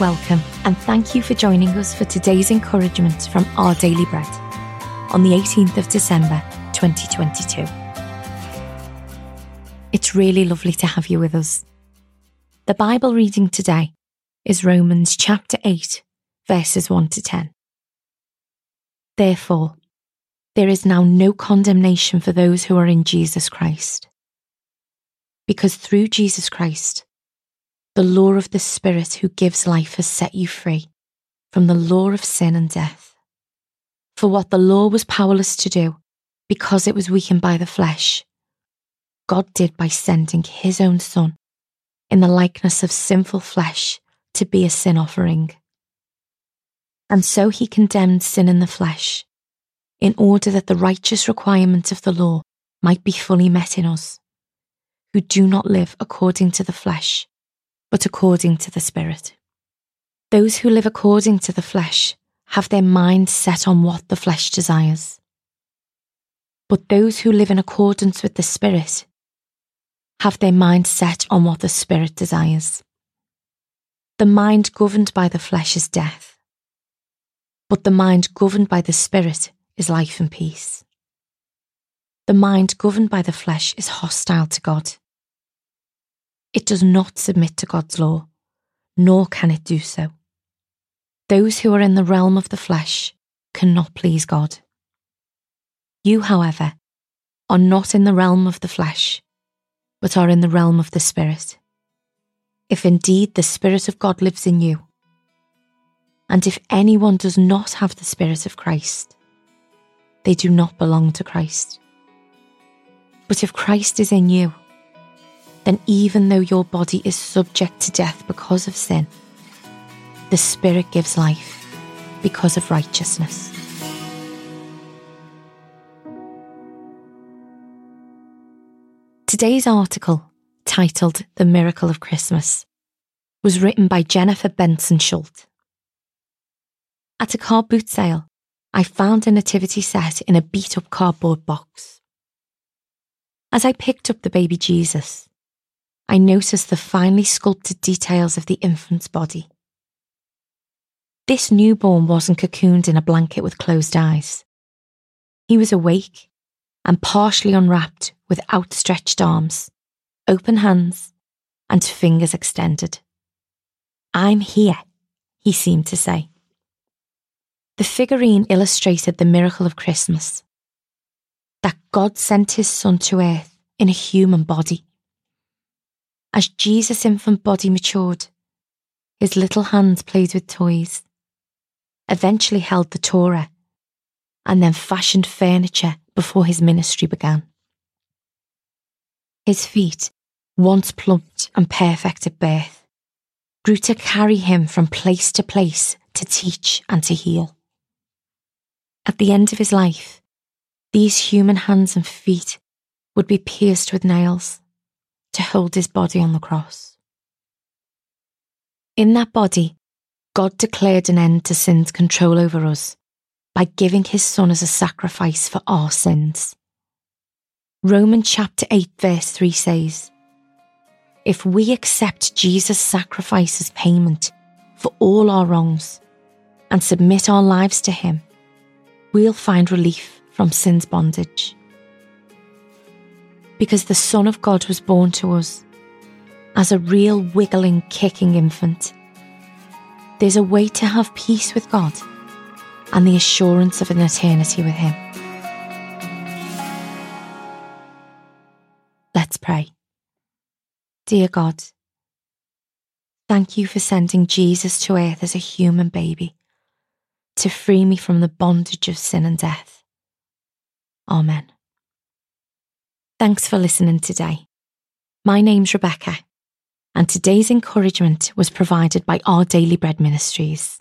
Welcome, and thank you for joining us for today's encouragement from Our Daily Bread on the 18th of December 2022. It's really lovely to have you with us. The Bible reading today is Romans chapter 8, verses 1 to 10. Therefore, there is now no condemnation for those who are in Jesus Christ. Because through Jesus Christ, the law of the Spirit who gives life has set you free from the law of sin and death. For what the law was powerless to do, because it was weakened by the flesh, God did by sending his own Son in the likeness of sinful flesh to be a sin offering. And so he condemned sin in the flesh, in order that the righteous requirement of the law might be fully met in us, who do not live according to the flesh but according to the Spirit. Those who live according to the flesh have their mind set on what the flesh desires. But those who live in accordance with the Spirit have their mind set on what the Spirit desires. The mind governed by the flesh is death, but the mind governed by the Spirit is life and peace. The mind governed by the flesh is hostile to God. It does not submit to God's law, nor can it do so. Those who are in the realm of the flesh cannot please God. You, however, are not in the realm of the flesh, but are in the realm of the Spirit. If indeed the Spirit of God lives in you, and if anyone does not have the Spirit of Christ, they do not belong to Christ. But if Christ is in you, then even though your body is subject to death because of sin, the Spirit gives life because of righteousness. Today's article, titled The Miracle of Christmas, was written by Jennifer Benson Schuldt. At a car boot sale, I found a nativity set in a beat up cardboard box. As I picked up the baby Jesus, I noticed the finely sculpted details of the infant's body. This newborn wasn't cocooned in a blanket with closed eyes. He was awake and partially unwrapped with outstretched arms, open hands, and fingers extended. I'm here, he seemed to say. The figurine illustrated the miracle of Christmas that God sent his son to earth in a human body. As Jesus' infant body matured, his little hands played with toys, eventually held the Torah, and then fashioned furniture before his ministry began. His feet, once plump and perfect at birth, grew to carry him from place to place to teach and to heal. At the end of his life, these human hands and feet would be pierced with nails to hold his body on the cross. In that body, God declared an end to sin's control over us by giving his Son as a sacrifice for our sins. Romans chapter 8, verse 3 says, If we accept Jesus' sacrifice as payment for all our wrongs and submit our lives to him, we'll find relief from sin's bondage because the Son of God was born to us as a real wiggling, kicking infant. There's a way to have peace with God and the assurance of an eternity with Him. Let's pray. Dear God, thank you for sending Jesus to earth as a human baby to free me from the bondage of sin and death. Amen. Thanks for listening today. My name's Rebecca, and today's encouragement was provided by Our Daily Bread Ministries.